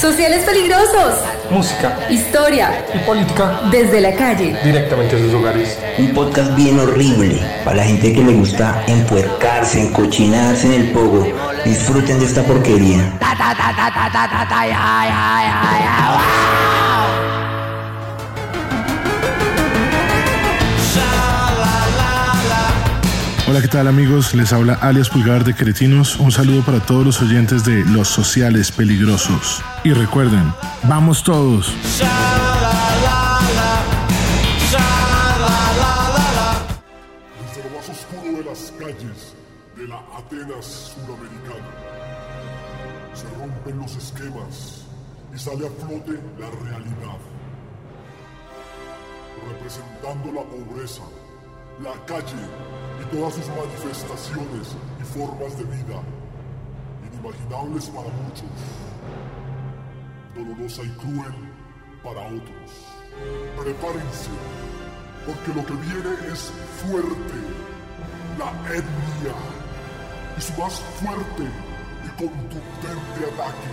Sociales peligrosos. Música. Historia. Y política. Desde la calle. Directamente a sus hogares. Un podcast bien horrible para la gente que le gusta empuercarse, encochinarse en el pogo. Disfruten de esta porquería. Hola, ¿qué tal amigos? Les habla alias Pulgar de Cretinos. Un saludo para todos los oyentes de Los Sociales Peligrosos. Y recuerden, vamos todos. Sale a flote la realidad, representando la pobreza, la calle y todas sus manifestaciones y formas de vida, inimaginables para muchos, dolorosa y cruel para otros. Prepárense, porque lo que viene es fuerte, la etnia, y su más fuerte y contundente ataque.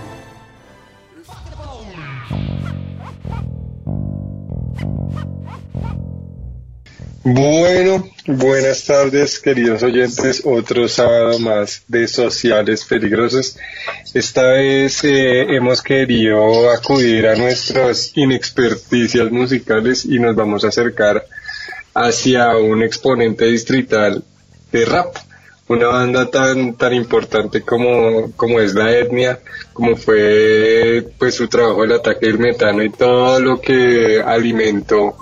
Bueno, buenas tardes queridos oyentes, otro sábado más de Sociales Peligrosos. Esta vez eh, hemos querido acudir a nuestras inexperticias musicales y nos vamos a acercar hacia un exponente distrital de rap, una banda tan tan importante como, como es la etnia, como fue pues su trabajo el ataque del metano y todo lo que alimentó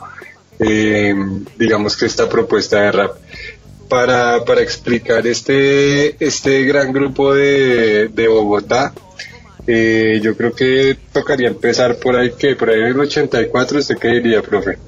eh, digamos que esta propuesta de rap para, para explicar este, este gran grupo de, de Bogotá. Eh, yo creo que tocaría empezar por ahí, que por ahí en el 84, ¿usted qué diría, profe?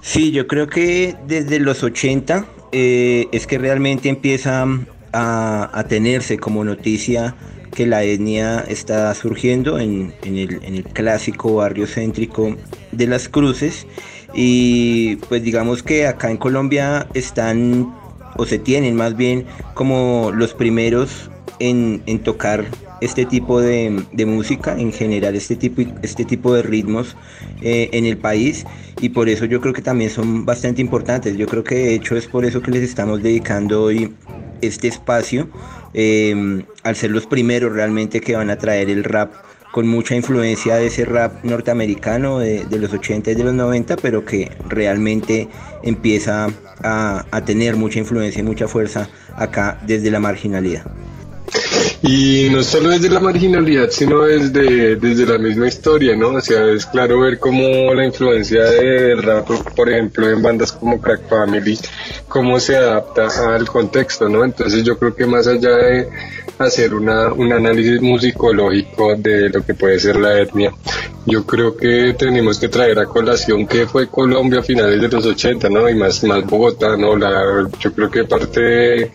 Sí, yo creo que desde los 80 eh, es que realmente empieza a, a tenerse como noticia que la etnia está surgiendo en, en, el, en, el, clásico barrio céntrico de las cruces y pues digamos que acá en Colombia están o se tienen más bien como los primeros en, tocar este tipo de, de, música, en general este tipo, este tipo de ritmos eh, en el país y por eso yo creo que también son bastante importantes. Yo creo que de hecho es por eso que les estamos dedicando hoy este espacio, eh, al ser los primeros realmente que van a traer el rap con mucha influencia de ese rap norteamericano de, los 80 y de los 90, pero que realmente empieza a tener mucha influencia y mucha fuerza acá desde la marginalidad. Y no solo desde la marginalidad, sino desde, desde la misma historia, ¿no? O sea, es claro ver cómo la influencia del rap, por ejemplo, en bandas como Crack Family, cómo se adapta al contexto, ¿no? Entonces yo creo que más allá de hacer una, un análisis musicológico de lo que puede ser la etnia, yo creo que tenemos que traer a colación que fue Colombia a finales de los 80, ¿no? Y más, más Bogotá, ¿no? La, yo creo que parte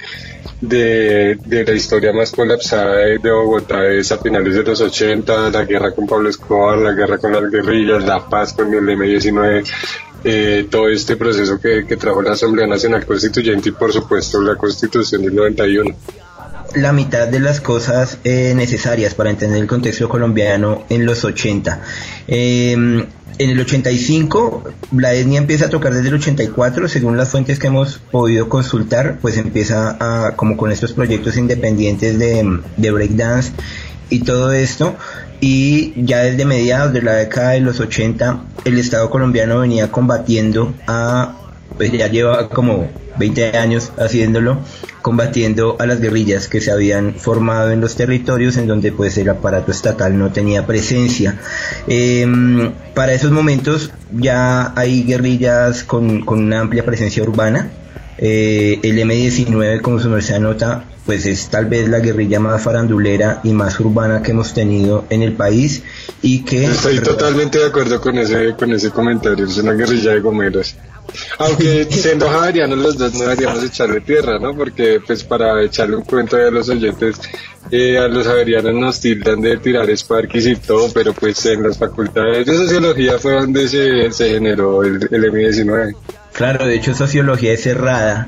de, de, la historia más colapsada de, Bogotá es a finales de los 80, la guerra con Pablo Escobar, la guerra con las guerrillas, la paz con el M-19, eh, todo este proceso que, que trajo la Asamblea Nacional Constituyente y por supuesto la Constitución del 91 la mitad de las cosas eh, necesarias para entender el contexto colombiano en los 80. Eh, en el 85, la etnia empieza a tocar desde el 84, según las fuentes que hemos podido consultar, pues empieza a, como con estos proyectos independientes de, de breakdance y todo esto. Y ya desde mediados de la década de los 80, el Estado colombiano venía combatiendo a, pues ya lleva como 20 años haciéndolo, combatiendo a las guerrillas que se habían formado en los territorios en donde pues el aparato estatal no tenía presencia. Eh, para esos momentos ya hay guerrillas con, con una amplia presencia urbana. Eh, el M19, como su merced nota, pues es tal vez la guerrilla más farandulera y más urbana que hemos tenido en el país y que... Estoy totalmente de acuerdo con ese, con ese comentario, es una guerrilla de gomeros. Aunque siendo javerianos los dos no deberíamos echarle tierra, ¿no? Porque pues para echarle un cuento a los oyentes, eh, a los javerianos nos tildan de tirar sparkis y todo, pero pues en las facultades de sociología fue donde se, se generó el, el M19. Claro, de hecho sociología es cerrada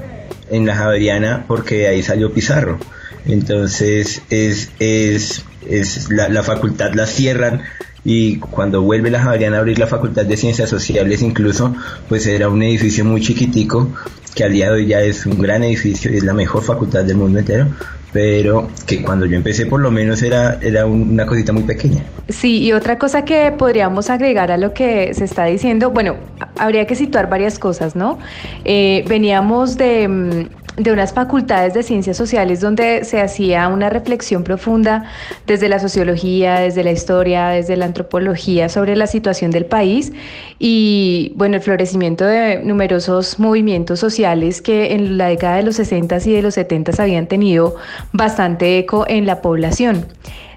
en la Javeriana porque ahí salió Pizarro. Entonces es, es, es la, la facultad la cierran y cuando vuelve la Javeriana a abrir la Facultad de Ciencias Sociales incluso, pues era un edificio muy chiquitico, que al día de hoy ya es un gran edificio y es la mejor facultad del mundo entero, pero que cuando yo empecé por lo menos era, era una cosita muy pequeña. Sí, y otra cosa que podríamos agregar a lo que se está diciendo, bueno, habría que situar varias cosas, ¿no? Eh, veníamos de mm, de unas facultades de ciencias sociales donde se hacía una reflexión profunda desde la sociología, desde la historia, desde la antropología sobre la situación del país y bueno, el florecimiento de numerosos movimientos sociales que en la década de los 60 y de los 70 habían tenido bastante eco en la población.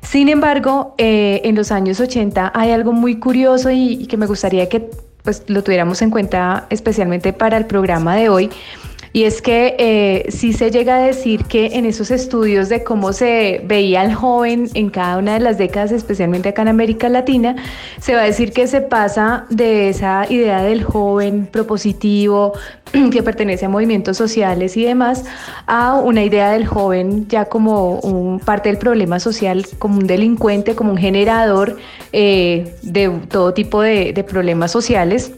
Sin embargo, eh, en los años 80 hay algo muy curioso y, y que me gustaría que pues, lo tuviéramos en cuenta especialmente para el programa de hoy y es que eh, sí se llega a decir que en esos estudios de cómo se veía al joven en cada una de las décadas, especialmente acá en América Latina, se va a decir que se pasa de esa idea del joven propositivo, que pertenece a movimientos sociales y demás, a una idea del joven ya como un parte del problema social, como un delincuente, como un generador eh, de todo tipo de, de problemas sociales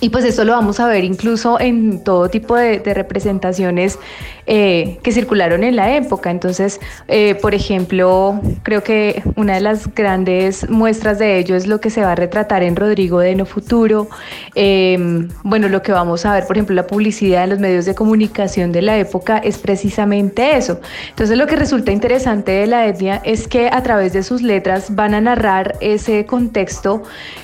y pues esto lo vamos a ver incluso en todo tipo de, representaciones eh, que circularon en la época. Entonces, eh, por ejemplo, creo que una de las grandes muestras de ello es lo que se va a retratar en Rodrigo de No Futuro. Em, bueno, lo que vamos a ver, por ejemplo, la publicidad en los medios de comunicación de la época es precisamente eso. Entonces, lo que resulta interesante de la etnia es que a través de sus letras van a narrar ese contexto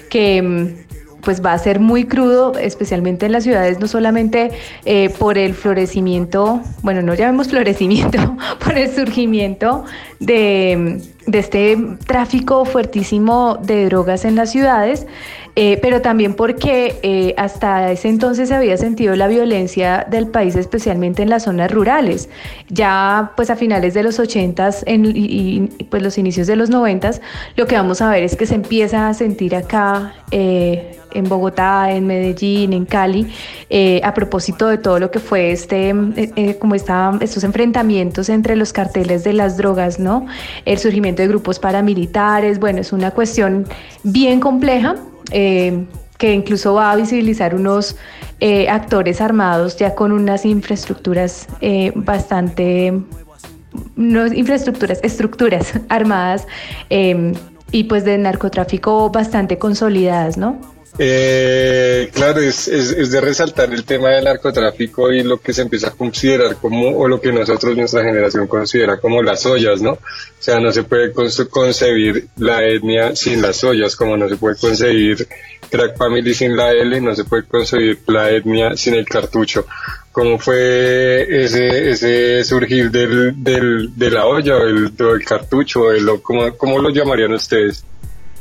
que em, pues va a ser muy crudo, especialmente en las ciudades, no solamente eh, por el florecimiento, bueno, no llamemos florecimiento, por el surgimiento de, de este tráfico fuertísimo de drogas en las ciudades, eh, pero también porque eh, hasta ese entonces se había sentido la violencia del país, especialmente en las zonas rurales. Ya pues a finales de los 80s y, pues los inicios de los 90s, lo que vamos a ver es que se empieza a sentir acá eh, en Bogotá, en Medellín, en Cali, a propósito de todo lo que fue este, como esta, estos enfrentamientos entre los carteles de las drogas, ¿no? El surgimiento de grupos paramilitares, bueno, es una cuestión bien compleja eh, que incluso va a visibilizar unos eh, actores armados ya con unas infraestructuras eh, bastante, no infraestructuras, estructuras armadas y pues de narcotráfico bastante consolidadas, ¿no? Eh, claro, es, es, de resaltar el tema del narcotráfico y lo que se empieza a considerar como, o lo que nosotros, nuestra generación, considera como las ollas, ¿no? O sea, no se puede concebir la etnia sin las ollas, como no se puede concebir Crack Family sin la L, no se puede concebir la etnia sin el cartucho. ¿Cómo fue ese, ese surgir del, del, de la olla, el, del cartucho, el, ¿cómo, ¿cómo lo llamarían ustedes?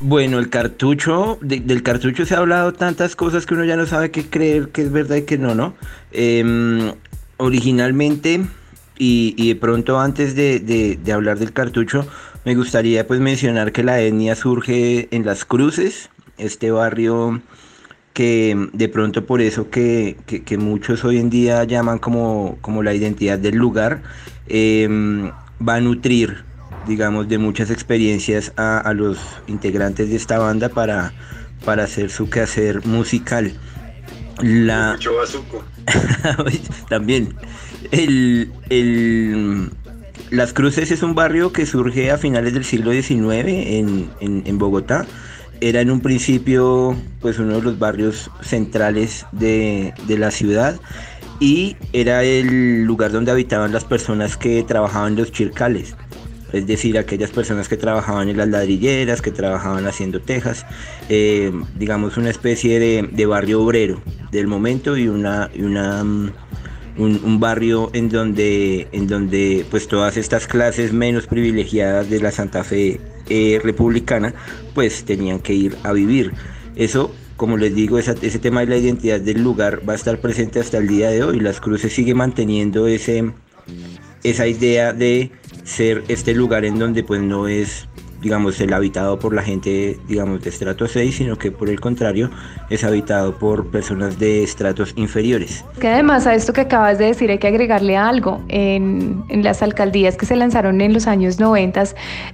Bueno, el cartucho, del cartucho se ha hablado tantas cosas que uno ya no sabe qué creer, que es verdad y que no, ¿no? Em, originalmente, y, de pronto antes de, hablar del cartucho, me gustaría pues mencionar que la etnia surge en Las Cruces, este barrio que de pronto por eso que, muchos hoy en día llaman como, como la identidad del lugar, em, va a nutrir digamos, de muchas experiencias a, los integrantes de esta banda para, para hacer su quehacer musical. La... También. El, Las Cruces es un barrio que surge a finales del siglo XIX en, en, Bogotá. Era en un principio pues uno de los barrios centrales de, de la ciudad y era el lugar donde habitaban las personas que trabajaban los chircales es decir, aquellas personas que trabajaban en las ladrilleras, que trabajaban haciendo tejas, eh, digamos una especie de, barrio obrero del momento y una, mm, un, barrio en donde, en donde pues todas estas clases menos privilegiadas de la Santa Fe eh, republicana pues tenían que ir a vivir. Eso como les digo, ese tema de la identidad del lugar va a estar presente hasta el día de hoy. Las Cruces sigue manteniendo ese, esa idea de ser este lugar en donde pues no es digamos, el habitado por la gente, digamos, de estrato 6, sino que por el contrario es habitado por personas de estratos inferiores. Que además a esto que acabas de decir hay que agregarle algo. En, en las alcaldías que se lanzaron en los años 90,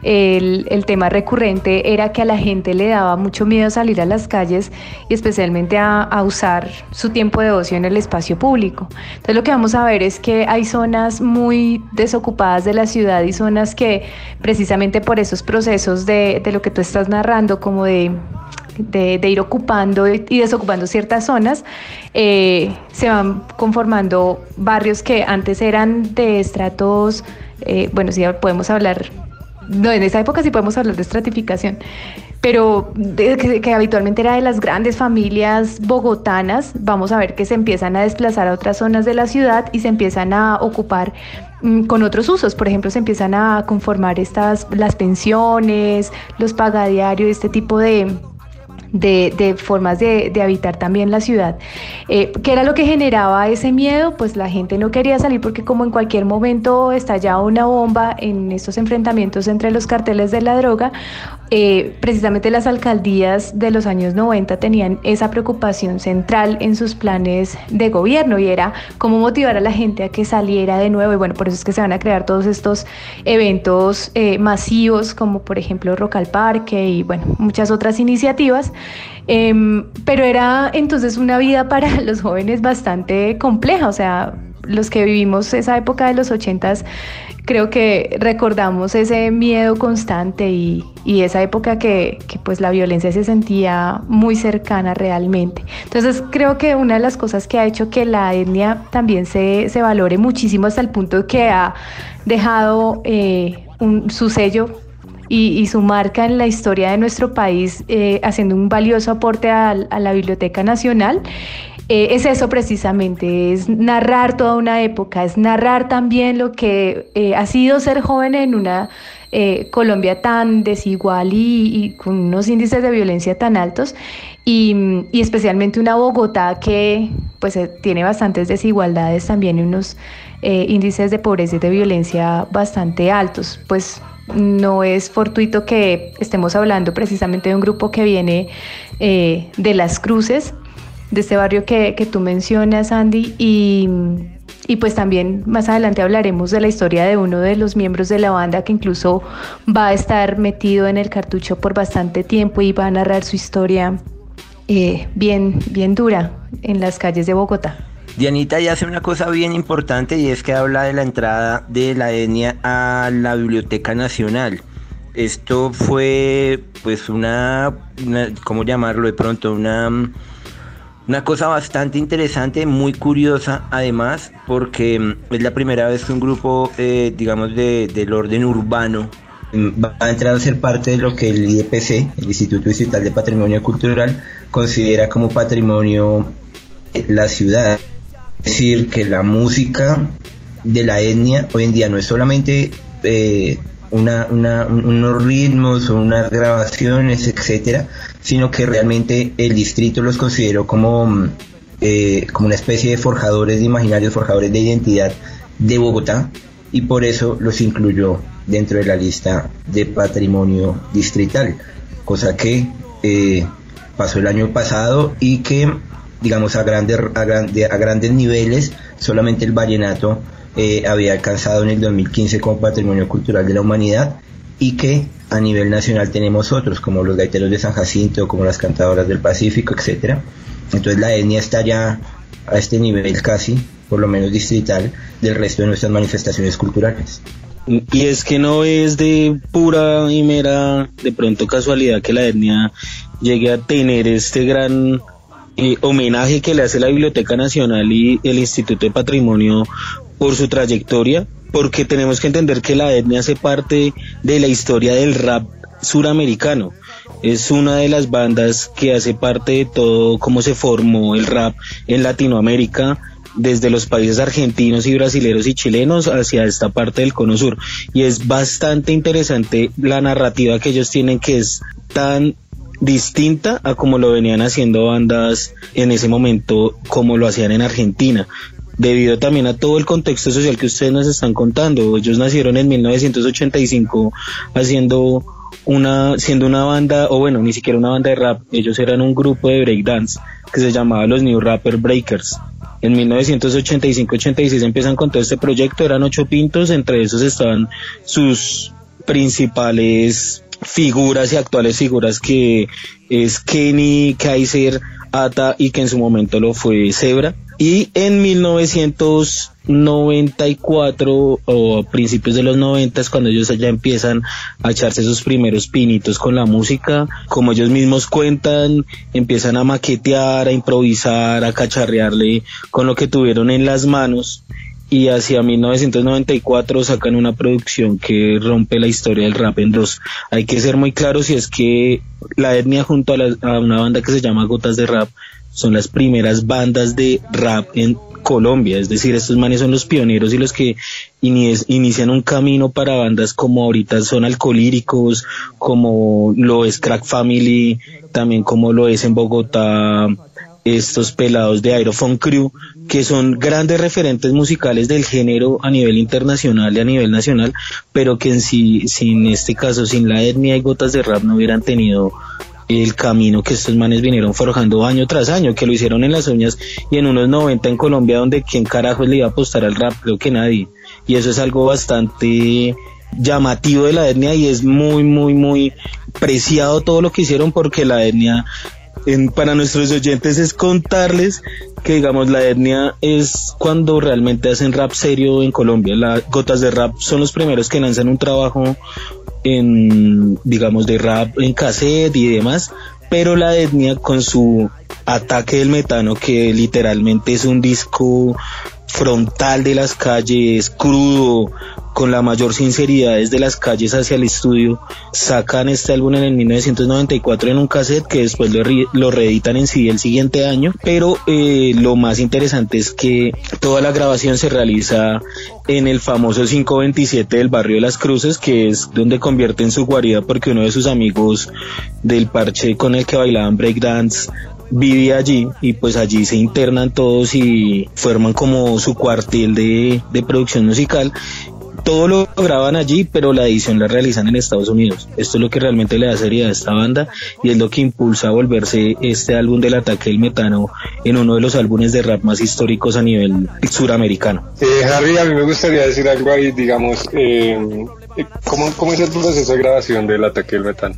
el, el tema recurrente era que a la gente le daba mucho miedo salir a las calles y especialmente a, a usar su tiempo de ocio en el espacio público. Entonces lo que vamos a ver es que hay zonas muy desocupadas de la ciudad y zonas que precisamente por esos procesos de, lo que tú estás narrando, como de de, ir ocupando y desocupando ciertas zonas, eh, se van conformando barrios que antes eran de estratos, eh, bueno, sí podemos hablar, no, en esa época sí podemos hablar de estratificación, pero que, habitualmente era de las grandes familias bogotanas, vamos a ver que se empiezan a desplazar a otras zonas de la ciudad y se empiezan a ocupar mm, con otros usos, por ejemplo, se empiezan a conformar estas las pensiones, los pagadiarios, este tipo de, de, formas de, habitar también la ciudad. Eh, ¿Qué era lo que generaba ese miedo? Pues la gente no quería salir porque como en cualquier momento estallaba una bomba en estos enfrentamientos entre los carteles de la droga, eh, precisamente las alcaldías de los años 90 tenían esa preocupación central en sus planes de gobierno y era cómo motivar a la gente a que saliera de nuevo y bueno, por eso es que se van a crear todos estos eventos eh, masivos como por ejemplo Rock al Parque y bueno, muchas otras iniciativas. Em, pero era entonces una vida para los jóvenes bastante compleja, o sea, los que vivimos esa época de los ochentas creo que recordamos ese miedo constante y, esa época que, pues la violencia se sentía muy cercana realmente. Entonces creo que una de las cosas que ha hecho que la etnia también se, valore muchísimo hasta el punto que ha dejado eh, su sello y, su marca en la historia de nuestro país, eh, haciendo un valioso aporte a la Biblioteca Nacional, eh, es eso precisamente, es narrar toda una época, es narrar también lo que eh, ha sido ser joven en una eh, Colombia tan desigual y, con unos índices de violencia tan altos y, especialmente una Bogotá que pues tiene bastantes desigualdades también y unos índices de pobreza y de violencia bastante altos. Pues no es fortuito que estemos hablando precisamente de un grupo que viene de las cruces, de este barrio que, que tú mencionas, Andy, y, y, pues también más adelante hablaremos de la historia de uno de los miembros de la banda que incluso va a estar metido en el cartucho por bastante tiempo y va a narrar su historia eh, bien, bien dura en las calles de Bogotá. Dianita ya hace una cosa bien importante y es que habla de la entrada de la etnia a la Biblioteca Nacional. Esto fue pues una, una ¿cómo llamarlo de pronto? Una una cosa bastante interesante, muy curiosa además, porque mm, es la primera vez que un grupo, eh, digamos, de, del orden urbano mm, va a entrar a ser parte de lo que el IDPC, el Instituto Digital de Patrimonio Cultural, considera como patrimonio la ciudad. Es decir, que la música de la etnia hoy en día no es solamente eh, una, unos ritmos o unas grabaciones, etcétera, sino que realmente el distrito los consideró como, mm, eh, como una especie de forjadores de imaginarios, forjadores de identidad de Bogotá y por eso los incluyó dentro de la lista de patrimonio distrital, cosa que eh, pasó el año pasado y que digamos a grandes, a, a grandes niveles solamente el vallenato eh, había alcanzado en el 2015 como Patrimonio Cultural de la Humanidad y que a nivel nacional tenemos otros, como los gaiteros de San Jacinto, como las cantadoras del Pacífico, etcétera. Entonces la etnia está ya a este nivel casi, por lo menos distrital, del resto de nuestras manifestaciones culturales. Y es que no es de pura y mera, de pronto casualidad que la etnia llegue a tener este gran eh, homenaje que le hace la Biblioteca Nacional y el Instituto de Patrimonio por su trayectoria, porque tenemos que entender que la etnia hace parte de la historia del rap suramericano. Es una de las bandas que hace parte de todo cómo se formó el rap en Latinoamérica, desde los países argentinos y brasileños y chilenos hacia esta parte del cono sur. Y es bastante interesante la narrativa que ellos tienen que es tan distinta a como lo venían haciendo bandas en ese momento como lo hacían en Argentina debido también a todo el contexto social que ustedes nos están contando. Ellos nacieron en 1985 haciendo una, siendo una banda, o bueno, ni siquiera una banda de rap, ellos eran un grupo de breakdance que se llamaba los New Rapper Breakers. En 1985-86 empiezan con todo este proyecto, eran ocho pintos, entre esos estaban sus principales figuras y actuales figuras que es Kenny, Kaiser, Ata y que en su momento lo fue Zebra. Y en 1994 o principios de los 90 cuando ellos ya empiezan a echarse sus primeros pinitos con la música, como ellos mismos cuentan, empiezan a maquetear, a improvisar, a cacharrearle con lo que tuvieron en las manos y hacia 1994 sacan una producción que rompe la historia del rap en dos. Hay que ser muy claro si es que la etnia junto a, a una banda que se llama Gotas de Rap son las primeras bandas de rap en Colombia, es decir, estos manes son los pioneros y los que inician un camino para bandas como ahorita son Alcolíricos, como lo es Crack Family, también como lo es en Bogotá estos pelados de Aerophone Crew, que son grandes referentes musicales del género a nivel internacional y a nivel nacional, pero que en sí, sin este caso, sin la etnia y gotas de rap no hubieran tenido el camino que estos manes vinieron forjando año tras año, que lo hicieron en las uñas y en unos 90 en Colombia, donde quién carajo le iba a apostar al rap, creo que nadie. Y eso es algo bastante llamativo de la etnia y es muy, muy, muy preciado todo lo que hicieron porque la etnia para nuestros oyentes es contarles que digamos la etnia es cuando realmente hacen rap serio en Colombia. Las gotas de rap son los primeros que lanzan un trabajo en, digamos, de rap en cassette y demás, pero la etnia con su ataque del metano, que literalmente es un disco frontal de las calles, crudo, con la mayor sinceridad desde las calles hacia el estudio, sacan este álbum en el 1994 en un cassette que después lo, reeditan en sí el siguiente año, pero eh, lo más interesante es que toda la grabación se realiza en el famoso 527 del barrio de las Cruces, que es donde convierten su guarida porque uno de sus amigos del parche con el que bailaban breakdance vivía allí y pues allí se internan todos y forman como su cuartel de, de producción musical todo lo graban allí, pero la edición la realizan en Estados Unidos. Esto es lo que realmente le da seriedad a esta banda y es lo que impulsa a volverse este álbum del ataque del metano en uno de los álbumes de rap más históricos a nivel suramericano. Eh, Harry, a mí me gustaría decir algo ahí, digamos, eh, ¿cómo, ¿cómo es el proceso de grabación del ataque del metano?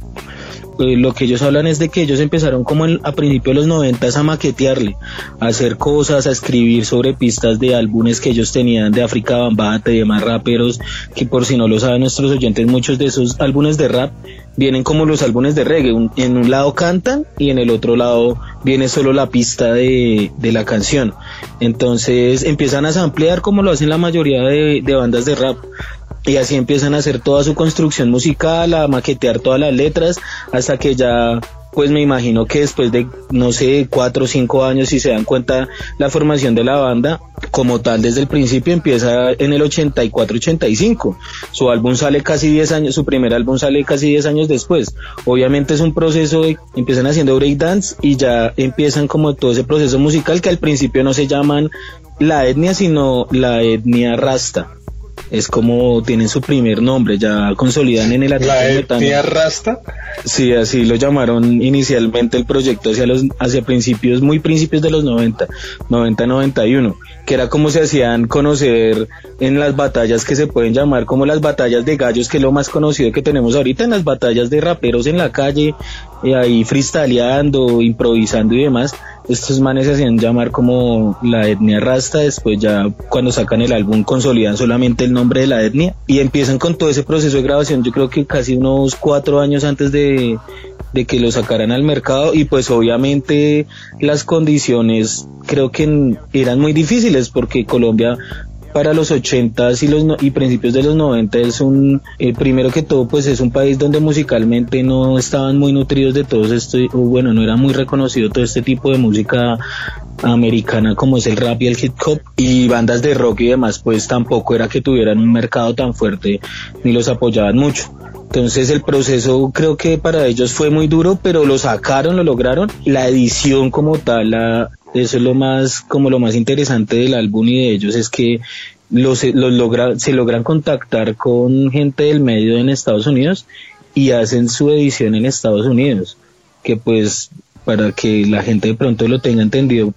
Eh, lo que ellos hablan es de que ellos empezaron como a principios de los 90 a maquetearle, a hacer cosas, a escribir sobre pistas de álbumes que ellos tenían de África Bambata y demás raperos, que por si no lo saben nuestros oyentes, muchos de esos álbumes de rap vienen como los álbumes de reggae, en un lado cantan y en el otro lado viene solo la pista de, de la canción. Entonces empiezan a samplear como lo hacen la mayoría de, de bandas de rap y así empiezan a hacer toda su construcción musical, a maquetear todas las letras, hasta que ya, pues me imagino que después de, no sé, cuatro o cinco años, si se dan cuenta, la formación de la banda, como tal, desde el principio empieza en el 84-85. Su álbum sale casi 10 años, su primer álbum sale casi 10 años después. Obviamente es un proceso de, empiezan haciendo breakdance y ya empiezan como todo ese proceso musical que al principio no se llaman la etnia, sino la etnia rasta es como tienen su primer nombre, ya consolidan en el ataque ¿La Rasta? Sí, así lo llamaron inicialmente el proyecto hacia los hacia principios, muy principios de los 90, 90-91, que era como se hacían conocer en las batallas que se pueden llamar como las batallas de gallos, que es lo más conocido que tenemos ahorita en las batallas de raperos en la calle, y ahí freestyleando, improvisando y demás estos manes se hacían llamar como la etnia rasta, después ya cuando sacan el álbum consolidan solamente el nombre de la etnia y empiezan con todo ese proceso de grabación, yo creo que casi unos cuatro años antes de, de que lo sacaran al mercado y pues obviamente las condiciones creo que eran muy difíciles porque Colombia para los 80 y los y principios de los 90 es un eh, primero que todo pues es un país donde musicalmente no estaban muy nutridos de todo esto bueno no era muy reconocido todo este tipo de música americana como es el rap y el hip hop y bandas de rock y demás pues tampoco era que tuvieran un mercado tan fuerte ni los apoyaban mucho entonces el proceso creo que para ellos fue muy duro, pero lo sacaron, lo lograron. La edición como tal, la, eso es lo más, como lo más interesante del álbum y de ellos es que los, los logra, se logran contactar con gente del medio en Estados Unidos y hacen su edición en Estados Unidos, que pues para que la gente de pronto lo tenga entendido,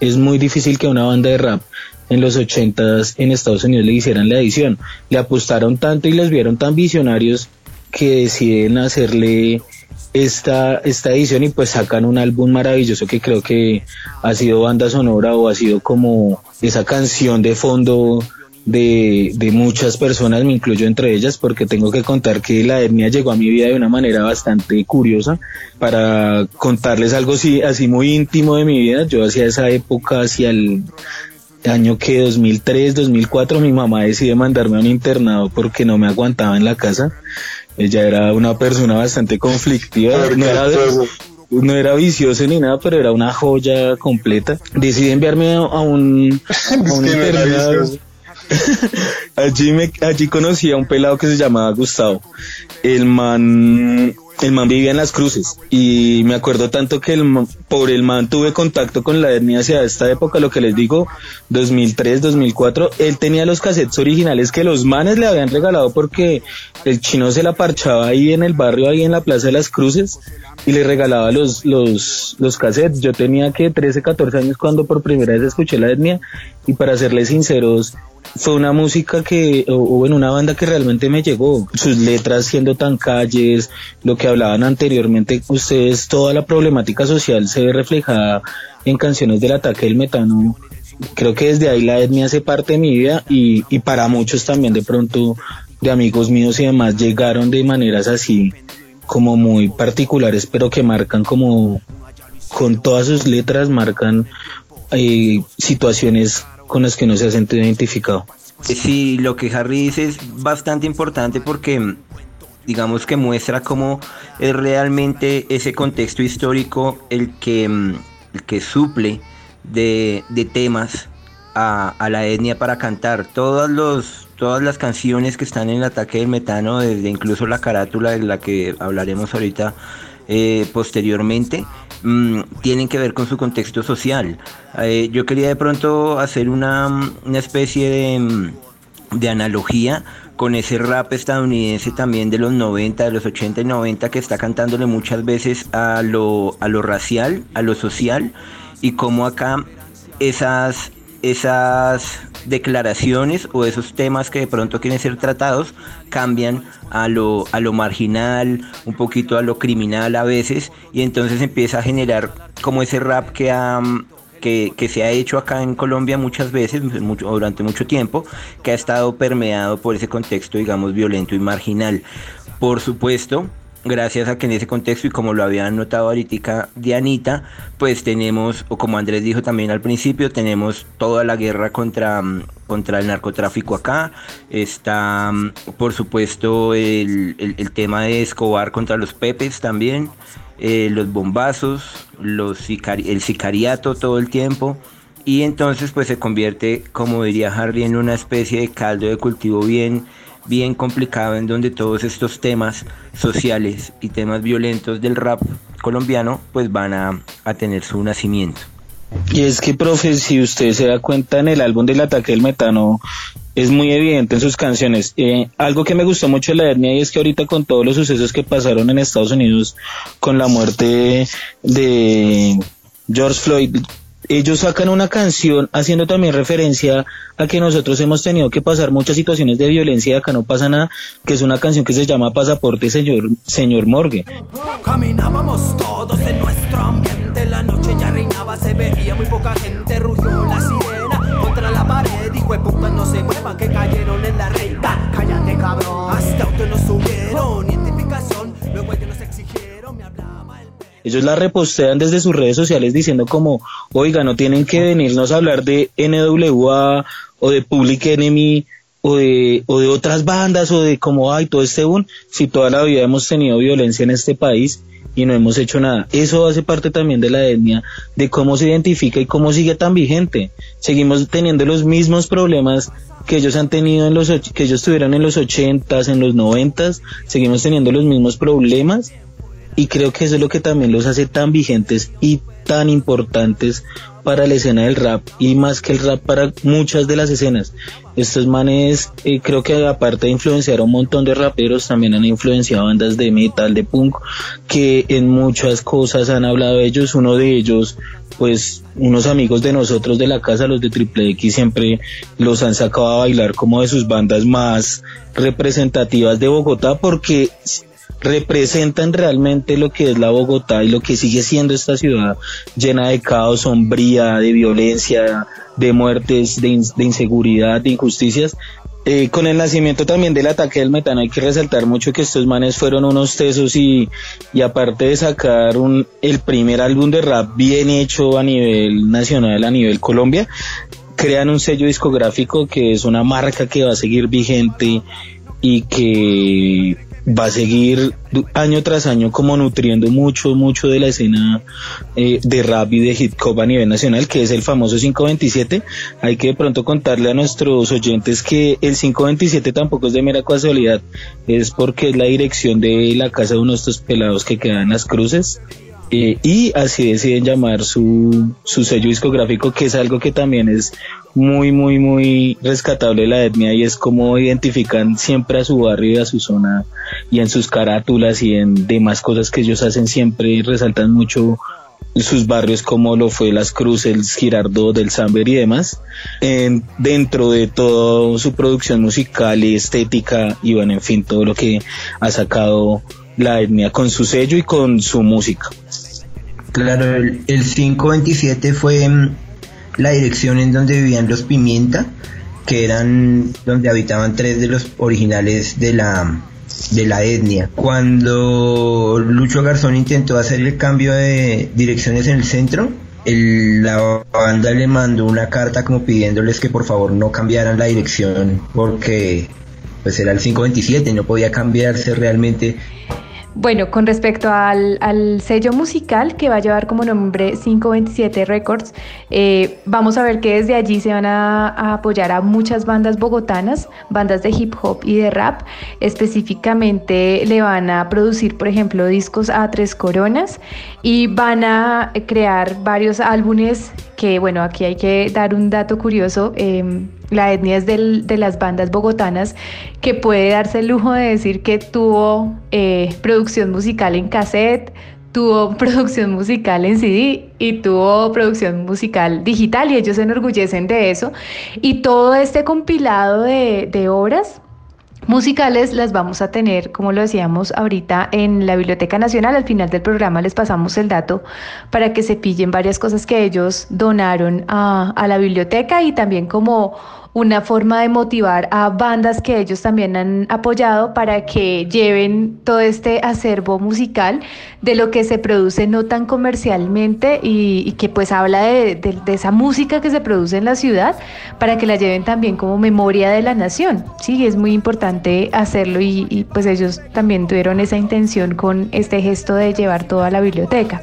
es muy difícil que una banda de rap en los ochentas en Estados Unidos le hicieran la edición. Le apostaron tanto y les vieron tan visionarios que deciden hacerle esta, esta edición y pues sacan un álbum maravilloso que creo que ha sido banda sonora o ha sido como esa canción de fondo de, de muchas personas, me incluyo entre ellas, porque tengo que contar que la etnia llegó a mi vida de una manera bastante curiosa. Para contarles algo así, así muy íntimo de mi vida, yo hacia esa época, hacia el año que 2003, 2004, mi mamá decidió mandarme a un internado porque no me aguantaba en la casa. Ella era una persona bastante conflictiva, no era, no era vicioso ni nada, pero era una joya completa. Decidí enviarme a un, a un internado. allí, me, allí conocí a un pelado que se llamaba Gustavo. El man, el man vivía en las cruces y me acuerdo tanto que el por el man tuve contacto con la etnia hacia esta época, lo que les digo, 2003, 2004. Él tenía los cassettes originales que los manes le habían regalado porque el chino se la parchaba ahí en el barrio, ahí en la Plaza de las Cruces y le regalaba los, los, los cassettes. Yo tenía que 13, 14 años cuando por primera vez escuché la etnia y para serles sinceros, fue una música que, o, en una banda que realmente me llegó. Sus letras siendo tan calles, lo que hablaban anteriormente, ustedes, toda la problemática social se ve reflejada en canciones del ataque del metano. Creo que desde ahí la etnia hace parte de mi vida y, y para muchos también de pronto de amigos míos y demás llegaron de maneras así como muy particulares, pero que marcan como con todas sus letras marcan eh, situaciones con las que no se ha sentido identificado. Sí, lo que Harry dice es bastante importante porque digamos que muestra cómo es realmente ese contexto histórico el que, el que suple de, temas a, la etnia para cantar. Todos los, todas las canciones que están en el ataque del metano, desde incluso la carátula de la que hablaremos ahorita eh, posteriormente, Mm, tienen que ver con su contexto social. Eh, yo quería de pronto hacer una, especie de, mm, de, analogía con ese rap estadounidense también de los 90, de los 80 y 90 que está cantándole muchas veces a lo, a lo racial, a lo social y como acá esas, esas declaraciones o esos temas que de pronto quieren ser tratados cambian a lo, a lo marginal, un poquito a lo criminal a veces, y entonces empieza a generar como ese rap que, que, se ha hecho acá en Colombia muchas veces, mucho, durante mucho tiempo, que ha estado permeado por ese contexto, digamos, violento y marginal. Por supuesto, gracias a que en ese contexto y como lo habían notado ahorita Dianita, pues tenemos, o como Andrés dijo también al principio, tenemos toda la guerra contra, mm, contra el narcotráfico acá, está mm, por supuesto el, tema de Escobar contra los Pepes también, eh, los bombazos, los el sicariato todo el tiempo. Y entonces pues se convierte, como diría Harry, en una especie de caldo de cultivo bien, bien complicado en donde todos estos temas sociales y temas violentos del rap colombiano pues van a, tener su nacimiento. Y es que, profe, si usted se da cuenta en el álbum del ataque del metano, es muy evidente en sus canciones. Eh, algo que me gustó mucho de la etnia y es que ahorita con todos los sucesos que pasaron en Estados Unidos con la muerte de George Floyd, ellos sacan una canción haciendo también referencia a que nosotros hemos tenido que pasar muchas situaciones de violencia y acá no pasa nada, que es una canción que se llama Pasaporte Señor, señor Morgue. Caminábamos todos en nuestro ambiente, la noche ya reinaba, se veía muy poca gente, rugió la sirena contra la pared, dijo puta no se muevan que cayeron en la reina, cállate cabrón, Ellos la repostean desde sus redes sociales diciendo como, oiga, no tienen que venirnos a hablar de NWA o de Public Enemy o de, o de otras bandas o de como hay todo este boom, si toda la vida hemos tenido violencia en este país y no hemos hecho nada. Eso hace parte también de la etnia, de cómo se identifica y cómo sigue tan vigente. Seguimos teniendo los mismos problemas que ellos han tenido en los que ellos tuvieron en los ochentas, en los noventas, seguimos teniendo los mismos problemas y creo que eso es lo que también los hace tan vigentes y tan importantes para la escena del rap y más que el rap para muchas de las escenas. Estos manes eh, creo que aparte de influenciar a un montón de raperos también han influenciado bandas de metal, de punk, que en muchas cosas han hablado ellos. Uno de ellos, pues unos amigos de nosotros de la casa, los de Triple X, siempre los han sacado a bailar como de sus bandas más representativas de Bogotá porque representan realmente lo que es la Bogotá y lo que sigue siendo esta ciudad llena de caos, sombría, de violencia, de muertes, de, inseguridad, de injusticias. Eh, con el nacimiento también del ataque del metano hay que resaltar mucho que estos manes fueron unos tesos y, y aparte de sacar un, el primer álbum de rap bien hecho a nivel nacional, a nivel Colombia, crean un sello discográfico que es una marca que va a seguir vigente y que va a seguir año tras año como nutriendo mucho, mucho de la escena eh, de rap y de hip hop a nivel nacional, que es el famoso 527. Hay que de pronto contarle a nuestros oyentes que el 527 tampoco es de mera casualidad, es porque es la dirección de la casa de uno de estos pelados que quedan en las cruces. Eh, y así deciden llamar su, su sello discográfico, que es algo que también es muy, muy, muy rescatable la etnia y es como identifican siempre a su barrio y a su zona y en sus carátulas y en demás cosas que ellos hacen siempre resaltan mucho sus barrios como lo fue Las Cruces, Girardot, del Samber y demás, en, dentro de toda su producción musical y estética y bueno, en fin, todo lo que ha sacado la etnia con su sello y con su música. Claro, el, 527 fue mm, la dirección en donde vivían los Pimienta, que eran donde habitaban tres de los originales de la de la etnia. Cuando Lucho Garzón intentó hacer el cambio de direcciones en el centro, la banda le mandó una carta como pidiéndoles que por favor no cambiaran la dirección porque pues era el 527, no podía cambiarse realmente bueno, con respecto al, sello musical que va a llevar como nombre 527 Records, eh, vamos a ver que desde allí se van a, apoyar a muchas bandas bogotanas, bandas de hip hop y de rap. Específicamente le van a producir, por ejemplo, discos a tres coronas y van a crear varios álbumes que, bueno, aquí hay que dar un dato curioso. Em, la etnia es de las bandas bogotanas que puede darse el lujo de decir que tuvo eh, producción musical en cassette, tuvo producción musical en CD y tuvo producción musical digital y ellos se enorgullecen de eso. Y todo este compilado de, de obras musicales las vamos a tener, como lo decíamos ahorita, en la Biblioteca Nacional. Al final del programa les pasamos el dato para que se pillen varias cosas que ellos donaron a, a la biblioteca y también como una forma de motivar a bandas que ellos también han apoyado para que lleven todo este acervo musical de lo que se produce no tan comercialmente y, que pues habla de, esa música que se produce en la ciudad para que la lleven también como memoria de la nación. Sí, es muy importante hacerlo y, pues ellos también tuvieron esa intención con este gesto de llevar toda la biblioteca.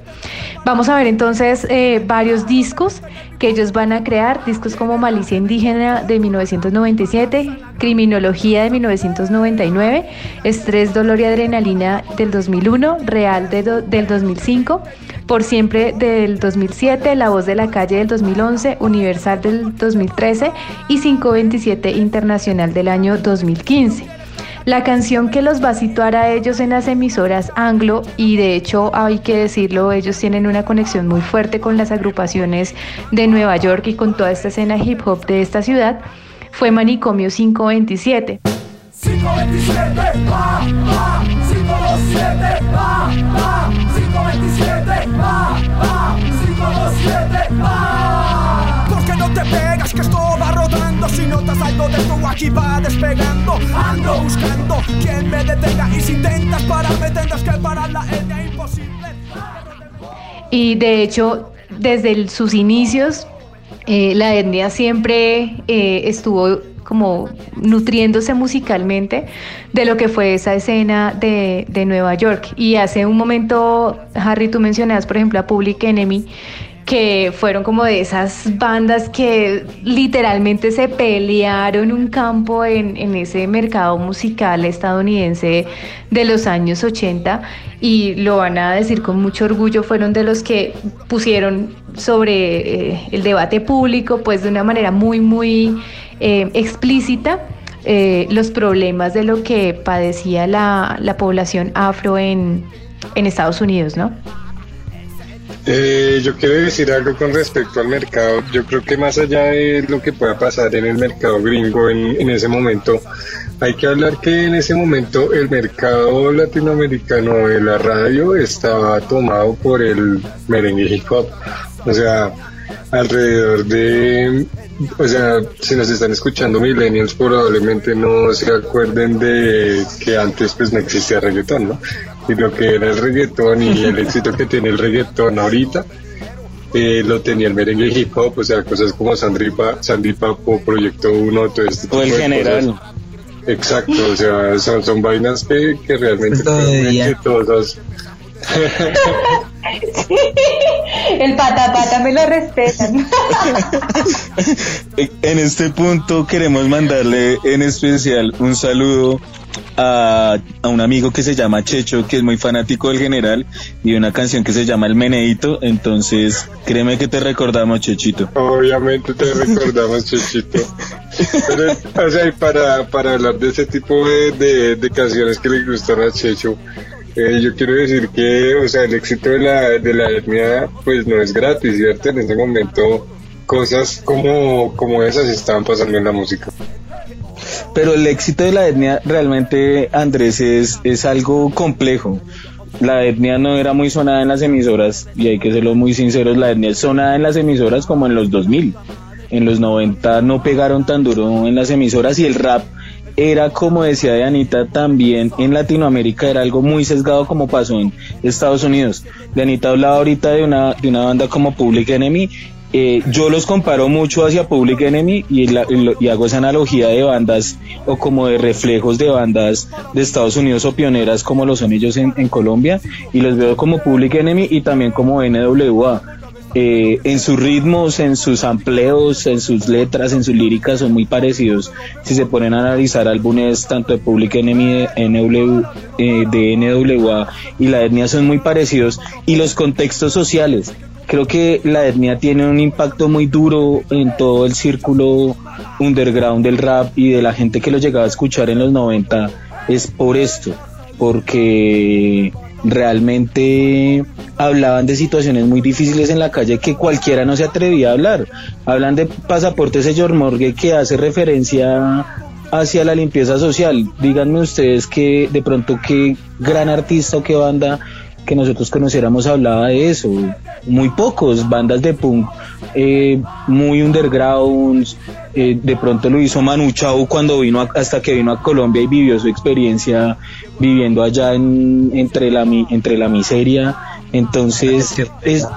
Vamos a ver entonces eh, varios discos que ellos van a crear, discos como Malicia Indígena de 1997, Criminología de 1999, Estrés, Dolor y Adrenalina del 2001, Real del 2005, Por Siempre del 2007, La Voz de la Calle del 2011, Universal del 2013 y 527 Internacional del año 2015. La canción que los va a situar a ellos en las emisoras anglo, y de hecho hay que decirlo, ellos tienen una conexión muy fuerte con las agrupaciones de Nueva York y con toda esta escena hip hop de esta ciudad, fue Manicomio 527. 527, 527, 527, te pegas que esto va rodando. Si notas algo de tu aquí va despegando. Ando buscando quien me detenga. Y si intentas pararme tendrás que parar la etnia imposible. Y de hecho, desde sus inicios eh, la etnia siempre eh, estuvo como nutriéndose musicalmente de lo que fue esa escena de, de, Nueva York. Y hace un momento, Harry, tú mencionabas, por ejemplo, a Public Enemy, que fueron como de esas bandas que literalmente se pelearon un campo en, en ese mercado musical estadounidense de los años 80 y lo van a decir con mucho orgullo, fueron de los que pusieron sobre eh, el debate público pues de una manera muy, muy eh, explícita eh, los problemas de lo que padecía la, la población afro en, en Estados Unidos, ¿no? Eh, yo quiero decir algo con respecto al mercado. Yo creo que más allá de lo que pueda pasar en el mercado gringo en, en, ese momento, hay que hablar que en ese momento el mercado latinoamericano de la radio estaba tomado por el merengue hip hop. O sea, alrededor de, o sea, si nos están escuchando millennials probablemente no se acuerden de que antes pues no existía reggaetón, ¿no? Y lo que era el reggaetón y el éxito que tiene el reggaetón ahorita eh, lo tenía el merengue hip hop, o sea, cosas como Sandy, pa Sandy Papo, Proyecto 1, todo este tipo o el de general. Cosas. Exacto, o sea, son, son vainas que, que realmente son exitosas. El pata pata me lo respetan. en este punto queremos mandarle en especial un saludo a, a, un amigo que se llama Checho, que es muy fanático del general, y una canción que se llama El Meneito. Entonces, créeme que te recordamos, Chechito. Obviamente te recordamos, Chechito. O sea, para, para hablar de ese tipo de, de, canciones que le gustan a Checho, eh, yo quiero decir que, o sea, el éxito de la, de la etnia, pues no es gratis, ¿cierto? En ese momento, cosas como, como esas estaban pasando en la música. Pero el éxito de la etnia realmente, Andrés, es, es algo complejo. La etnia no era muy sonada en las emisoras, y hay que serlo muy sinceros, la etnia es sonada en las emisoras como en los 2000. En los 90 no pegaron tan duro en las emisoras y el rap era, como decía Dianita, también en Latinoamérica era algo muy sesgado como pasó en Estados Unidos. Dianita hablaba ahorita de una, de una banda como Public Enemy. Eh, yo los comparo mucho hacia Public Enemy y, hago esa analogía de bandas o como de reflejos de bandas de Estados Unidos o pioneras como lo son ellos en, en Colombia y los veo como Public Enemy y también como NWA eh, en sus ritmos, en sus amplios, en sus letras, en sus líricas son muy parecidos. Si se ponen a analizar álbumes tanto de Public Enemy, de, NW, eh, de NWA y la etnia son muy parecidos y los contextos sociales. Creo que la etnia tiene un impacto muy duro en todo el círculo underground del rap y de la gente que lo llegaba a escuchar en los 90 es por esto, porque realmente hablaban de situaciones muy difíciles en la calle que cualquiera no se atrevía a hablar. Hablan de pasaporte señor Morgue que hace referencia hacia la limpieza social. Díganme ustedes que de pronto qué gran artista o qué banda que nosotros conociéramos hablaba de eso. Muy pocos, bandas de punk eh, muy underground. Eh, de pronto lo hizo Manu Chao cuando vino a, hasta que vino a Colombia y vivió su experiencia viviendo allá en, entre, la, entre la miseria. Entonces, es,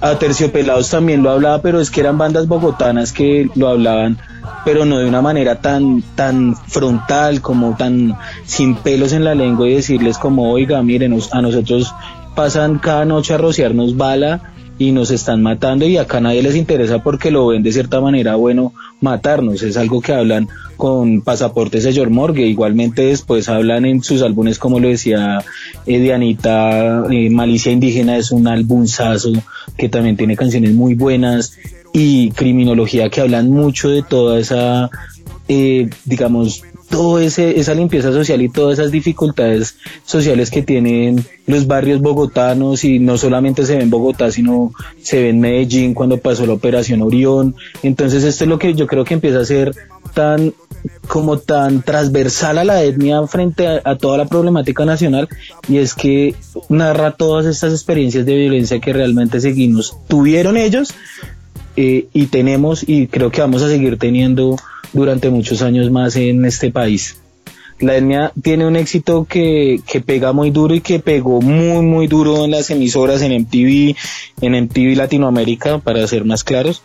a Terciopelados también lo hablaba, pero es que eran bandas bogotanas que lo hablaban pero no de una manera tan, tan frontal, como tan sin pelos en la lengua y decirles como, oiga, miren, a nosotros pasan cada noche a rociarnos bala y nos están matando y acá nadie les interesa porque lo ven de cierta manera bueno matarnos. Es algo que hablan con Pasaporte Señor Morgue. Igualmente después hablan en sus álbumes, como lo decía eh, Dianita, eh, Malicia Indígena es un álbumzazo que también tiene canciones muy buenas y Criminología que hablan mucho de toda esa, eh, digamos, toda esa limpieza social y todas esas dificultades sociales que tienen los barrios bogotanos y no solamente se ve en Bogotá, sino se ve en Medellín cuando pasó la operación Orión. Entonces esto es lo que yo creo que empieza a ser tan como tan transversal a la etnia frente a, toda la problemática nacional y es que narra todas estas experiencias de violencia que realmente seguimos tuvieron ellos eh, y tenemos y creo que vamos a seguir teniendo durante muchos años más en este país. La etnia tiene un éxito que, que pega muy duro y que pegó muy muy duro en las emisoras, en MTV, en MTV Latinoamérica, para ser más claros.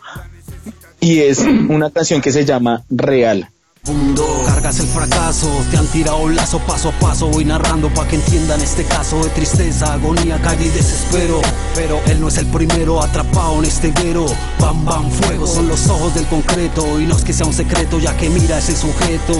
Y es una canción que se llama Real. Cargas el fracaso, te han tirado un lazo paso a paso. Voy narrando pa' que entiendan este caso de tristeza, agonía, calle y desespero. Pero él no es el primero atrapado en este vero. Bam, bam, fuego, son los ojos del concreto. Y no es que sea un secreto, ya que mira ese sujeto.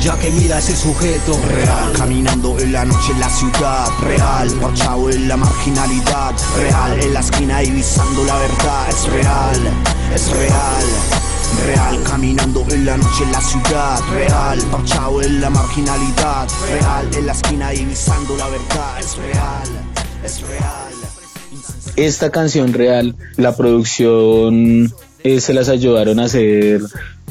Ya que mira ese sujeto real Caminando en la noche en la ciudad Real, parchado en la marginalidad Real, en la esquina divisando la verdad Es real, es real Real, caminando en la noche en la ciudad Real, parchado en la marginalidad Real, en la esquina divisando la verdad Es real, es real Esta canción real, la producción eh, se las ayudaron a hacer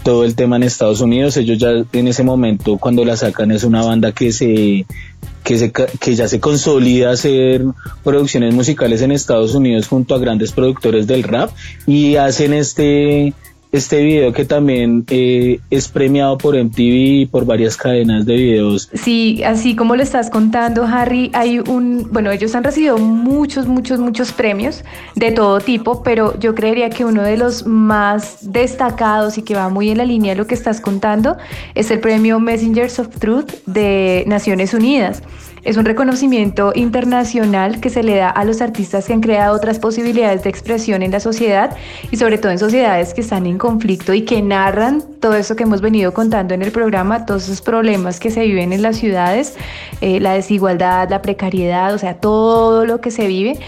todo el tema en Estados Unidos. Ellos ya en ese momento, cuando la sacan, es una banda que ya se consolida hacer producciones musicales en Estados Unidos junto a grandes productores del rap y hacen este este video que también eh, es premiado por MTV y por varias cadenas de videos. Sí, así como lo estás contando, Harry, hay un, bueno, ellos han recibido muchos, muchos, muchos premios de todo tipo, pero yo creería que uno de los más destacados y que va muy en la línea de lo que estás contando es el premio Messengers of Truth de Naciones Unidas. Es un reconocimiento internacional que se le da a los artistas que han creado otras posibilidades de expresión en la sociedad y sobre todo en sociedades que están en conflicto y que narran todo eso que hemos venido contando en el programa, todos esos problemas que se viven en las ciudades, eh, la desigualdad, la precariedad, o sea, todo lo que se vive.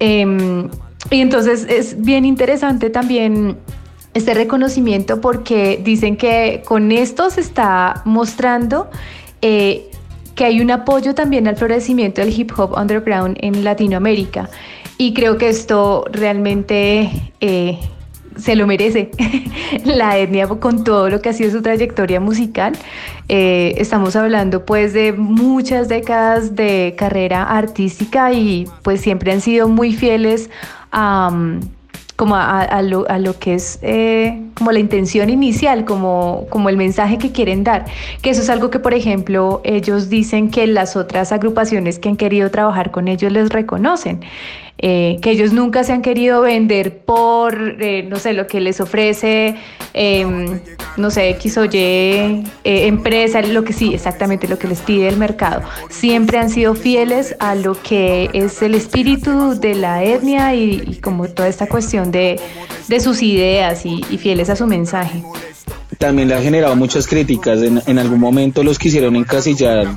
Em, y entonces es bien interesante también este reconocimiento porque dicen que con esto se está mostrando eh, que hay un apoyo también al florecimiento del hip hop underground en Latinoamérica. Y creo que esto realmente eh, se lo merece la etnia con todo lo que ha sido su trayectoria musical. Eh, estamos hablando pues de muchas décadas de carrera artística y pues siempre han sido muy fieles a como a, lo, a, lo, que es eh, como la intención inicial, como, como el mensaje que quieren dar. Que eso es algo que, por ejemplo, ellos dicen que las otras agrupaciones que han querido trabajar con ellos les reconocen. Eh, que ellos nunca se han querido vender por, eh, no sé, lo que les ofrece, em, no sé, X o Y eh, empresa, lo que sí, exactamente lo que les pide el mercado. Siempre han sido fieles a lo que es el espíritu de la etnia y, como toda esta cuestión de, de sus ideas y, y fieles a su mensaje también le ha generado muchas críticas. En, algún momento los quisieron encasillar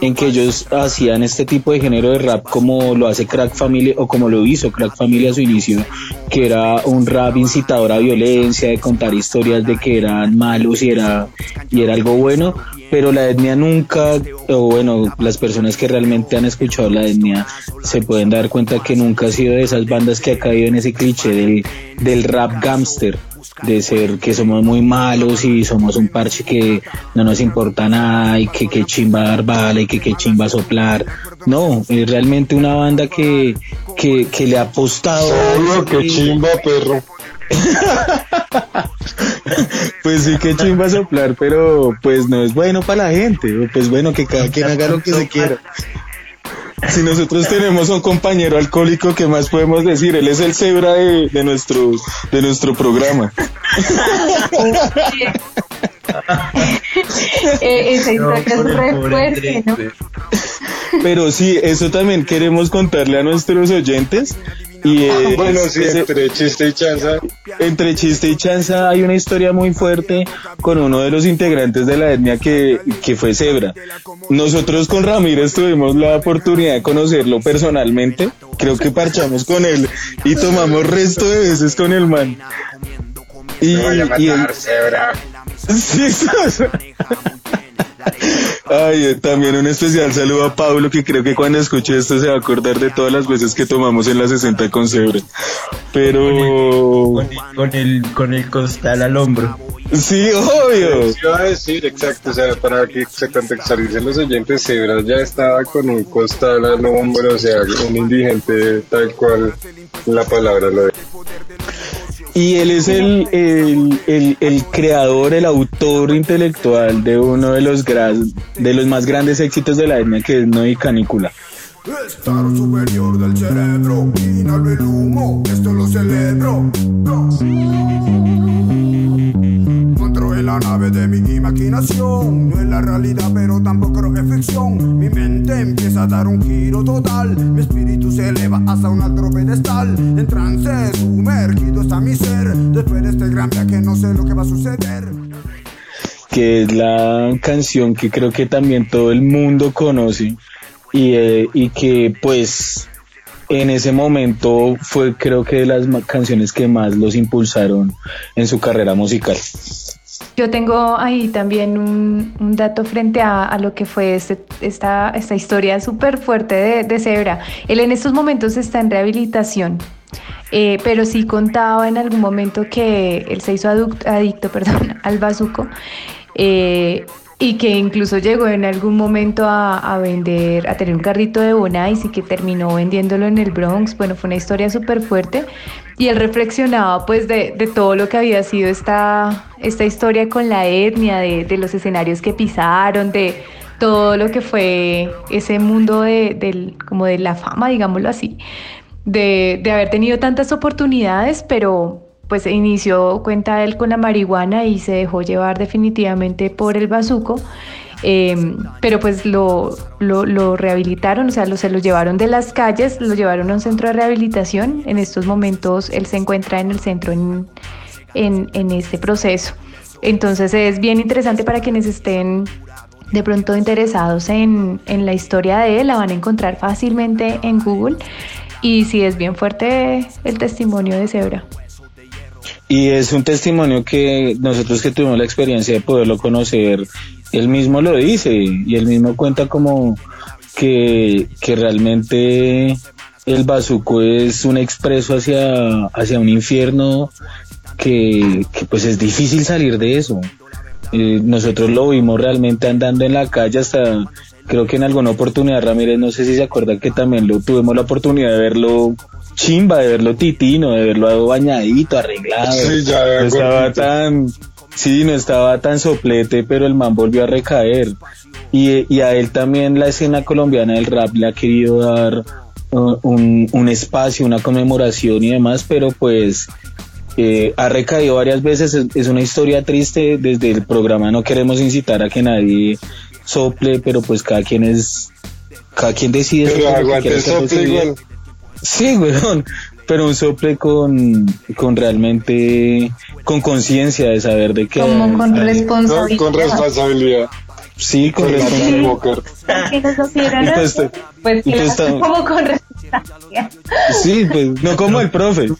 en que ellos hacían este tipo de género de rap como lo hace Crack Family o como lo hizo Crack Family a su inicio, que era un rap incitador a violencia, de contar historias de que eran malos y era, y era algo bueno. Pero la etnia nunca, o bueno, las personas que realmente han escuchado la etnia se pueden dar cuenta que nunca ha sido de esas bandas que ha caído en ese cliché del, del rap gangster de ser que somos muy malos y somos un parche que no nos importa nada y que, que chimba dar bala y que, que chimba soplar. No, es realmente una banda que, que, que le ha apostado. Solo que chimba, perro. pues sí que chimba soplar, pero pues no es bueno para la gente. Pues bueno, que cada quien haga lo que se quiera. Si nosotros tenemos un compañero alcohólico, ¿qué más podemos decir? Él es el cebra de, de nuestro, de nuestro programa. Eh, esa historia es re fuerte, ¿no? Pero sí, eso también queremos contarle a nuestros oyentes y eh, bueno, sí, entre chiste y chanza. Entre chiste y chanza hay una historia muy fuerte con uno de los integrantes de la etnia que, que fue Zebra. Nosotros con Ramírez tuvimos la oportunidad de conocerlo personalmente. Creo que parchamos con él y tomamos resto de veces con el man. Y, y él, Sí, Ay, eh, también un especial saludo a Pablo, que creo que cuando escuche esto se va a acordar de todas las veces que tomamos en la 60 con Zebra. Pero. Con el, con el, costal al hombro. Sí, obvio. Iba a decir, exacto, o sea, para que se contextualicen los oyentes, Zebra ya estaba con un costal al hombro, o sea, un indigente tal cual la palabra lo es. Y él es el, el, el, el, creador, el autor intelectual de uno de los, de los más grandes éxitos de la etnia, que es Canícula. Esto lo celebro. Que es la canción que creo que también todo el mundo conoce. Y, eh, y que pues en ese momento fue creo que de las canciones que más los impulsaron en su carrera musical. Yo tengo ahí también un, dato frente a, lo que fue este, esta, esta historia súper fuerte de, de Zebra. Él en estos momentos está en rehabilitación, eh, pero sí contaba en algún momento que él se hizo adicto, perdón, al bazuco eh, y que incluso llegó en algún momento a, vender, a tener un carrito de Bonais y que terminó vendiéndolo en el Bronx. Bueno, fue una historia súper fuerte y él reflexionaba pues de, todo lo que había sido esta, esta historia con la etnia, de, los escenarios que pisaron, de todo lo que fue ese mundo de, como de la fama, digámoslo así, de, de haber tenido tantas oportunidades, pero pues inició cuenta él con la marihuana y se dejó llevar definitivamente por el bazuco. Em, pero pues lo, lo, rehabilitaron, o sea, se lo llevaron de las calles, lo llevaron a un centro de rehabilitación. En estos momentos él se encuentra en el centro en, en, este proceso. Entonces es bien interesante para quienes estén de pronto interesados en, en la historia de él, la van a encontrar fácilmente en Google. Y sí es bien fuerte el testimonio de Zebra. Y es un testimonio que nosotros que tuvimos la experiencia de poderlo conocer, él mismo lo dice y él mismo cuenta como que, realmente el bazuco es un expreso hacia, hacia un infierno que, pues es difícil salir de eso. Eh, nosotros lo vimos realmente andando en la calle hasta creo que en alguna oportunidad Ramírez no sé si se acuerda que también lo tuvimos la oportunidad de verlo chimba de verlo titino, de verlo bañadito, arreglado. Sí, ya, no estaba tan, sí, no estaba tan soplete, pero el man volvió a recaer. Y, y a él también la escena colombiana del rap le ha querido dar uh, un, un, espacio, una conmemoración y demás, pero pues eh, ha recaído varias veces. Es, una historia triste. Desde el programa no queremos incitar a que nadie sople, pero pues cada quien es, cada quien decide. Pero aguante sople igual. Sí, weón, pero un sople con, con realmente, con conciencia de saber de qué. Como con responsabilidad. con responsabilidad. Sí, con, responsabilidad. Pues, pues, pues como con responsabilidad. Sí, pues no como el profe.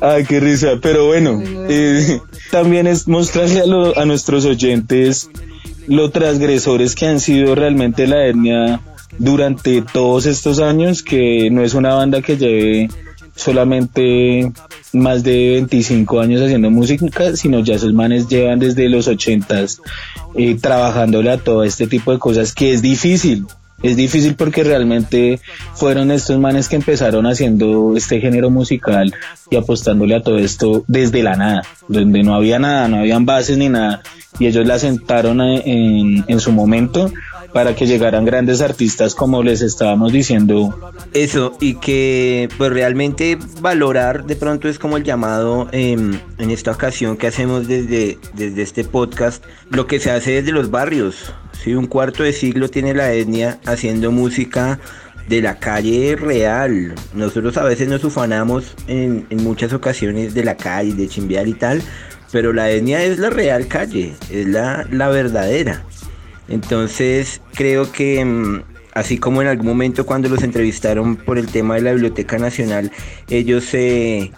Ay, qué risa. Pero bueno, eh, también es mostrarle a, a nuestros oyentes los transgresores que han sido realmente la etnia durante todos estos años, que no es una banda que lleve solamente más de 25 años haciendo música, sino ya esos manes llevan desde los 80 eh, trabajándole a todo este tipo de cosas que es difícil. Es difícil porque realmente fueron estos manes que empezaron haciendo este género musical y apostándole a todo esto desde la nada, donde no había nada, no habían bases ni nada, y ellos la sentaron en, en su momento para que llegaran grandes artistas como les estábamos diciendo. Eso, y que pues realmente valorar de pronto es como el llamado em, en esta ocasión que hacemos desde, desde este podcast, lo que se hace desde los barrios. ¿sí? Un cuarto de siglo tiene la etnia haciendo música de la calle real. Nosotros a veces nos ufanamos en, en muchas ocasiones de la calle, de chimbear y tal, pero la etnia es la real calle, es la, la verdadera. Entonces creo que mm, así como en algún momento cuando los entrevistaron por el tema de la Biblioteca Nacional, ellos se,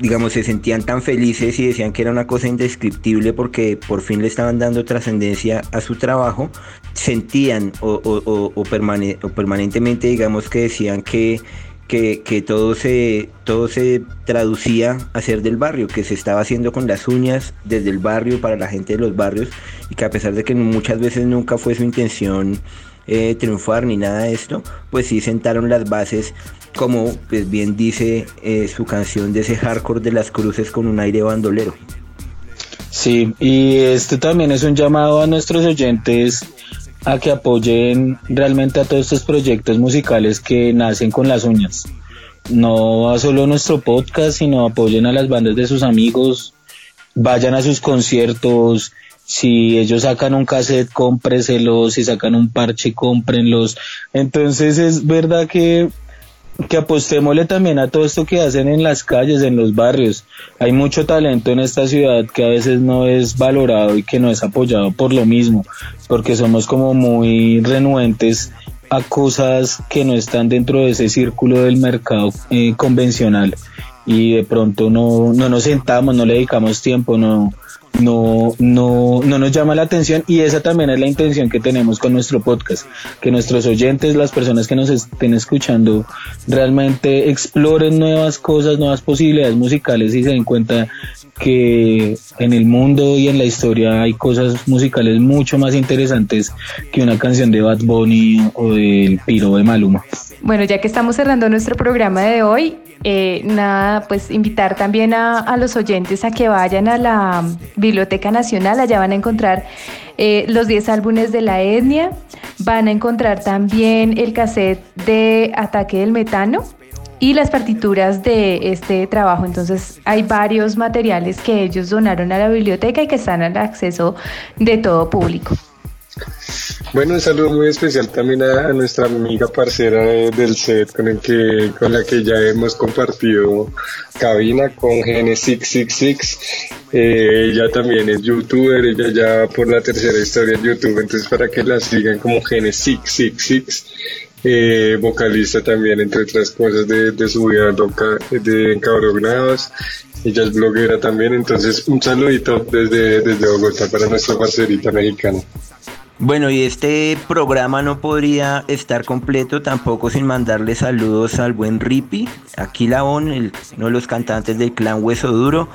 digamos, se sentían tan felices y decían que era una cosa indescriptible porque por fin le estaban dando trascendencia a su trabajo, sentían o permanentemente, digamos, que decían que que, todo, se, todo se traducía a ser del barrio, que se estaba haciendo con las uñas desde el barrio para la gente de los barrios y que a pesar de que muchas veces nunca fue su intención eh, triunfar ni nada de esto, pues sí sentaron las bases como pues bien dice eh, su canción de ese hardcore de las cruces con un aire bandolero. Sí, y este también es un llamado a nuestros oyentes a que apoyen realmente a todos estos proyectos musicales que nacen con las uñas. No a solo nuestro podcast, sino apoyen a las bandas de sus amigos, vayan a sus conciertos, si ellos sacan un cassette, cómpreselos, si sacan un parche, cómprenlos. Entonces es verdad que que apostémosle también a todo esto que hacen en las calles, en los barrios. Hay mucho talento en esta ciudad que a veces no es valorado y que no es apoyado por lo mismo, porque somos como muy renuentes a cosas que no están dentro de ese círculo del mercado eh, convencional y de pronto no, no nos sentamos, no le dedicamos tiempo, no, no, no, no nos llama la atención y esa también es la intención que tenemos con nuestro podcast, que nuestros oyentes, las personas que nos estén escuchando, realmente exploren nuevas cosas, nuevas posibilidades musicales y se den cuenta que en el mundo y en la historia hay cosas musicales mucho más interesantes que una canción de Bad Bunny o del Piro de Maluma. Bueno, ya que estamos cerrando nuestro programa de hoy, eh, nada, pues invitar también a, los oyentes a que vayan a la Biblioteca Nacional, allá van a encontrar eh, los 10 álbumes de la etnia, van a encontrar también el cassette de Ataque del Metano y las partituras de este trabajo. Entonces hay varios materiales que ellos donaron a la biblioteca y que están al acceso de todo público. Bueno, un saludo muy especial también a, nuestra amiga parcera del set con el que con la que ya hemos compartido cabina con Gene 666. Eh, ella también es youtuber, ella ya por la tercera historia en YouTube, entonces para que la sigan como Gene 666. Eh, vocalista también, entre otras cosas, de, de su vida loca de Encabronados. Ella es bloguera también, entonces un saludito desde, desde Bogotá para nuestra parcerita mexicana. Bueno, y este programa no podría estar completo tampoco sin mandarle saludos al buen Rippy, aquí Labón, uno de los cantantes del clan Hueso Duro,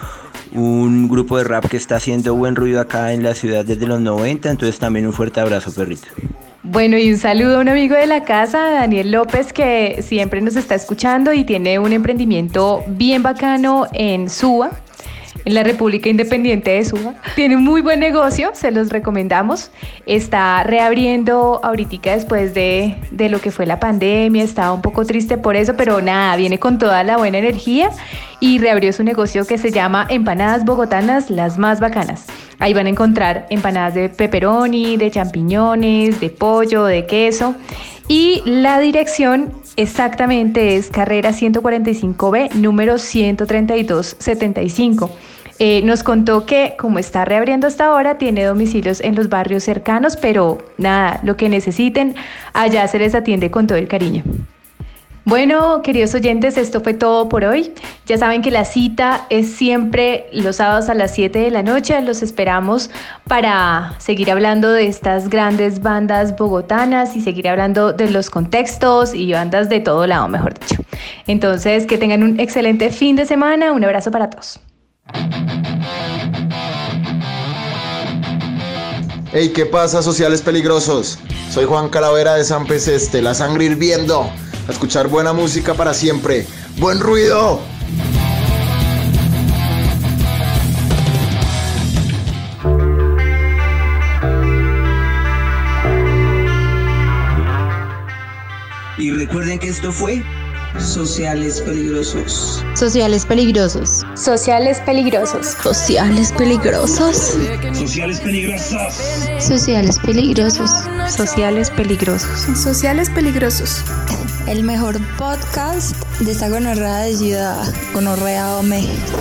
un grupo de rap que está haciendo buen ruido acá en la ciudad desde los 90, entonces también un fuerte abrazo, perrito. Bueno, y un saludo a un amigo de la casa, Daniel López, que siempre nos está escuchando y tiene un emprendimiento bien bacano en Suba, en la República Independiente de Suba. Tiene un muy buen negocio, se los recomendamos. Está reabriendo ahorita después de, de lo que fue la pandemia, estaba un poco triste por eso, pero nada, viene con toda la buena energía y reabrió su negocio que se llama Empanadas Bogotanas, las más bacanas. Ahí van a encontrar empanadas de pepperoni, de champiñones, de pollo, de queso. Y la dirección exactamente es carrera 145B, número 13275. Eh, nos contó que como está reabriendo hasta ahora, tiene domicilios en los barrios cercanos, pero nada, lo que necesiten, allá se les atiende con todo el cariño. Bueno, queridos oyentes, esto fue todo por hoy. Ya saben que la cita es siempre los sábados a las 7 de la noche. Los esperamos para seguir hablando de estas grandes bandas bogotanas y seguir hablando de los contextos y bandas de todo lado, mejor dicho. Entonces, que tengan un excelente fin de semana. Un abrazo para todos. Hey, ¿qué pasa, sociales peligrosos? Soy Juan Calavera de San Peseste, la sangre hirviendo a escuchar buena música para siempre. ¡Buen ruido! Y recuerden que esto fue Sociales peligrosos. Sociales peligrosos. Sociales peligrosos. Sociales peligrosos. Sociales peligrosos. Sociales peligrosos. Sociales peligrosos. Sociales peligrosos. El mejor podcast de esta gonorrea de ciudad, gonorrea México.